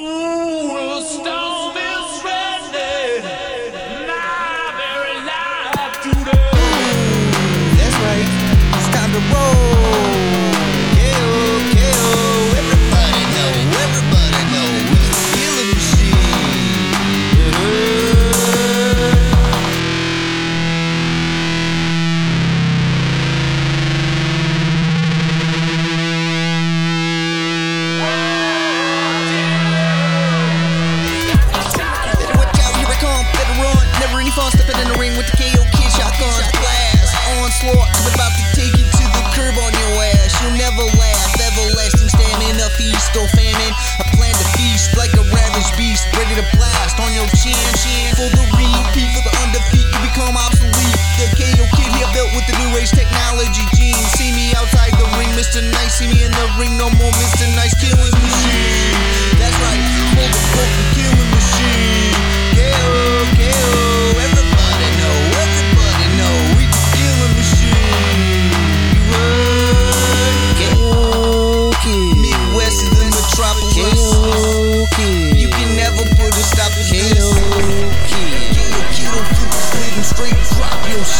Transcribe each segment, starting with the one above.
Ooh, Fun stepping in the ring with the KO kid shotgun. Blast, onslaught, I'm about to take you to the curb on your ass. You'll never last, everlasting stamina, feast or famine. I plan to feast like a ravaged beast, ready to blast on your chin. chin. For the repeat, for the undefeat, you become obsolete. The KO kid here built with the new age technology gene. See me outside the ring, Mr. Nice. See me in the ring, no more Mr. Nice killing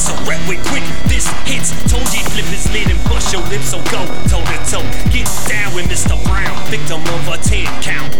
So red with quick. This hits. Told you flip his lid and bust your lips, so go toe to toe. Get down with Mr. Brown, victim of a 10 count. 10